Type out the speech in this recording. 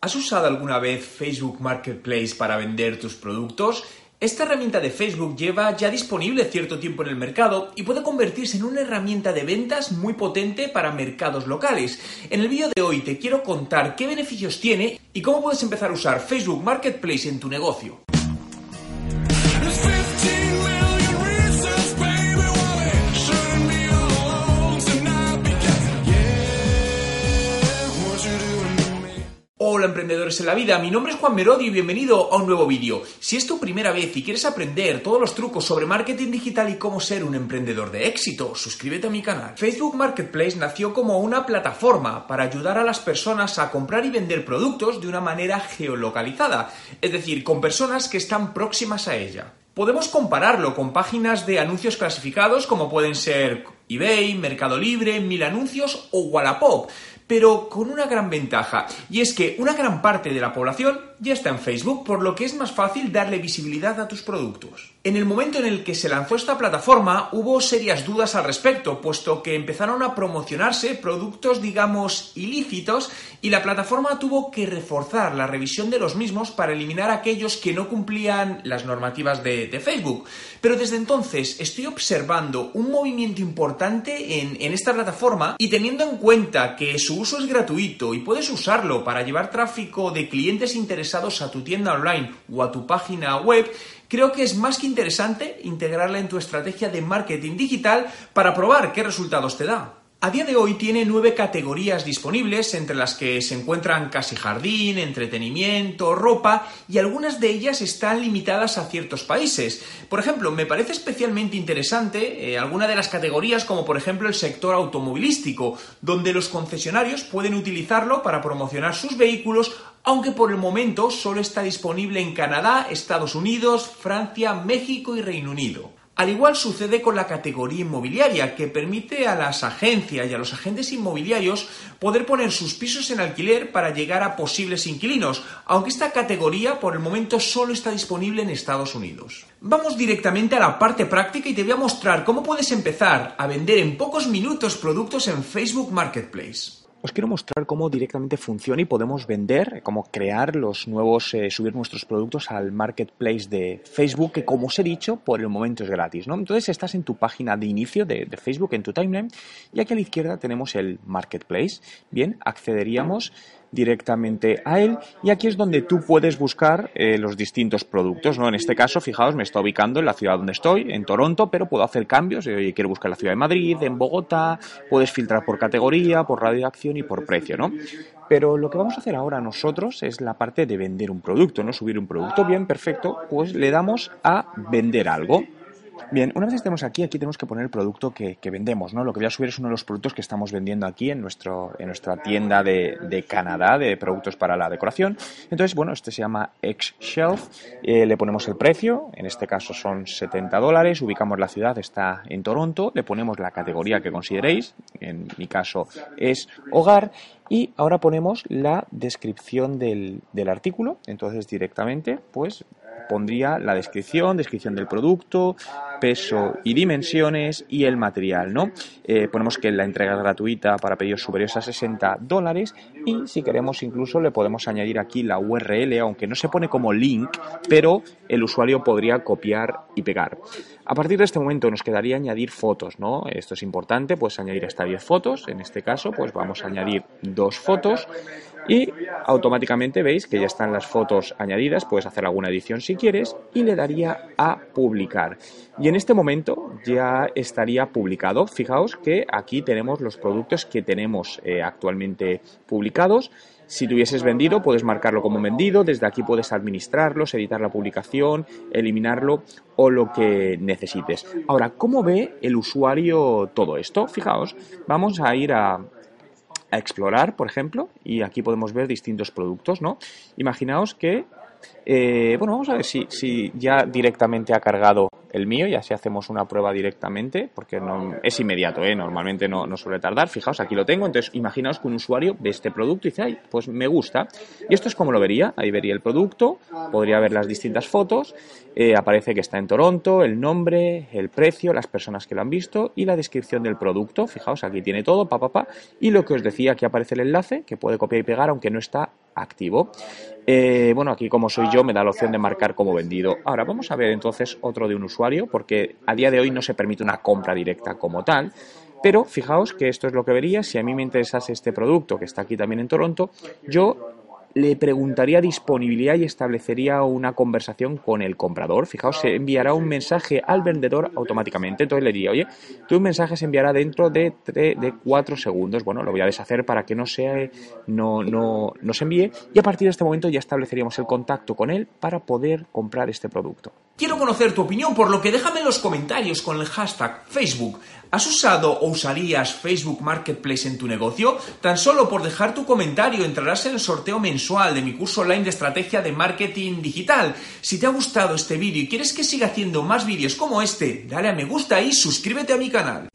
¿Has usado alguna vez Facebook Marketplace para vender tus productos? Esta herramienta de Facebook lleva ya disponible cierto tiempo en el mercado y puede convertirse en una herramienta de ventas muy potente para mercados locales. En el vídeo de hoy te quiero contar qué beneficios tiene y cómo puedes empezar a usar Facebook Marketplace en tu negocio. Emprendedores en la vida, mi nombre es Juan Merodi y bienvenido a un nuevo vídeo. Si es tu primera vez y quieres aprender todos los trucos sobre marketing digital y cómo ser un emprendedor de éxito, suscríbete a mi canal. Facebook Marketplace nació como una plataforma para ayudar a las personas a comprar y vender productos de una manera geolocalizada, es decir, con personas que están próximas a ella. Podemos compararlo con páginas de anuncios clasificados como pueden ser eBay, Mercado Libre, Mil Anuncios o Wallapop, pero con una gran ventaja, y es que una gran parte de la población ya está en Facebook, por lo que es más fácil darle visibilidad a tus productos. En el momento en el que se lanzó esta plataforma hubo serias dudas al respecto, puesto que empezaron a promocionarse productos, digamos, ilícitos, y la plataforma tuvo que reforzar la revisión de los mismos para eliminar aquellos que no cumplían las normativas de, Facebook. Pero desde entonces estoy observando un movimiento importante en, en esta plataforma y teniendo en cuenta que su uso es gratuito y puedes usarlo para llevar tráfico de clientes interesados a tu tienda online o a tu página web, creo que es más que interesante integrarla en tu estrategia de marketing digital para probar qué resultados te da. A día de hoy tiene nueve categorías disponibles, entre las que se encuentran casi jardín, entretenimiento, ropa, y algunas de ellas están limitadas a ciertos países. Por ejemplo, me parece especialmente interesante eh, alguna de las categorías, como por ejemplo el sector automovilístico, donde los concesionarios pueden utilizarlo para promocionar sus vehículos aunque por el momento solo está disponible en Canadá, Estados Unidos, Francia, México y Reino Unido. Al igual sucede con la categoría inmobiliaria, que permite a las agencias y a los agentes inmobiliarios poder poner sus pisos en alquiler para llegar a posibles inquilinos, aunque esta categoría por el momento solo está disponible en Estados Unidos. Vamos directamente a la parte práctica y te voy a mostrar cómo puedes empezar a vender en pocos minutos productos en Facebook Marketplace os quiero mostrar cómo directamente funciona y podemos vender, cómo crear los nuevos, eh, subir nuestros productos al marketplace de Facebook, que como os he dicho, por el momento es gratis. ¿no? Entonces estás en tu página de inicio de, Facebook, en tu timeline, y aquí a la izquierda tenemos el marketplace. Bien, accederíamos directamente a él y aquí es donde tú puedes buscar eh, los distintos productos, ¿no? En este caso, fijaos, me está ubicando en la ciudad donde estoy, en Toronto, pero puedo hacer cambios, oye, quiero buscar la ciudad de Madrid, en Bogotá, puedes filtrar por categoría, por radio de acción y por precio, ¿no? Pero lo que vamos a hacer ahora nosotros es la parte de vender un producto, ¿no? Subir un producto, bien, perfecto, pues le damos a vender algo. Bien, una vez estemos aquí, aquí tenemos que poner el producto que, vendemos, ¿no? Lo que voy a subir es uno de los productos que estamos vendiendo aquí en, nuestro, en nuestra tienda de, Canadá de productos para la decoración. Entonces, bueno, este se llama X-Shelf, eh, le ponemos el precio, en este caso son 70 dólares, ubicamos la ciudad, está en Toronto, le ponemos la categoría que consideréis, en mi caso es hogar, y ahora ponemos la descripción del, del artículo, entonces directamente, pues pondría la descripción, descripción del producto, peso y dimensiones y el material, ¿no? Eh, ponemos que la entrega es gratuita para pedidos superiores a 60 dólares y si queremos incluso le podemos añadir aquí la URL, aunque no se pone como link, pero el usuario podría copiar y pegar. A partir de este momento nos quedaría añadir fotos, ¿no? Esto es importante, puedes añadir hasta 10 fotos, en este caso pues vamos a añadir dos fotos y automáticamente veis que ya están las fotos añadidas, puedes hacer alguna edición si quieres y le daría a publicar. Y en este momento ya estaría publicado. Fijaos que aquí tenemos los productos que tenemos eh, actualmente publicados. Si tuvieses vendido, puedes marcarlo como vendido, desde aquí puedes administrarlos, editar la publicación, eliminarlo o lo que necesites. Ahora, ¿cómo ve el usuario todo esto? Fijaos, vamos a ir a, a explorar, por ejemplo, y aquí podemos ver distintos productos, ¿no? Imaginaos que eh, bueno, vamos a ver si, si, ya directamente ha cargado el mío, ya si hacemos una prueba directamente, porque no, es inmediato, ¿eh? normalmente no, no, suele tardar. Fijaos, aquí lo tengo, entonces imaginaos que un usuario ve este producto y dice, ay, pues me gusta. Y esto es como lo vería, ahí vería el producto, podría ver las distintas fotos, eh, aparece que está en Toronto, el nombre, el precio, las personas que lo han visto y la descripción del producto. Fijaos, aquí tiene todo, pa, pa, pa. Y lo que os decía, aquí aparece el enlace, que puede copiar y pegar, aunque no está activo. Eh, bueno, aquí como soy yo me da la opción de marcar como vendido. Ahora vamos a ver entonces otro de un usuario porque a día de hoy no se permite una compra directa como tal. Pero fijaos que esto es lo que vería si a mí me interesase este producto que está aquí también en Toronto, yo le preguntaría disponibilidad y establecería una conversación con el comprador. Fijaos, se enviará un mensaje al vendedor automáticamente. Entonces le diría, oye, tu mensaje se enviará dentro de, de, cuatro segundos. Bueno, lo voy a deshacer para que no, sea, no, no, no se envíe. Y a partir de este momento ya estableceríamos el contacto con él para poder comprar este producto. Quiero conocer tu opinión, por lo que déjame en los comentarios con el hashtag Facebook. ¿Has usado o usarías Facebook Marketplace en tu negocio? Tan solo por dejar tu comentario entrarás en el sorteo mensual de mi curso online de estrategia de marketing digital. Si te ha gustado este vídeo y quieres que siga haciendo más vídeos como este, dale a me gusta y suscríbete a mi canal.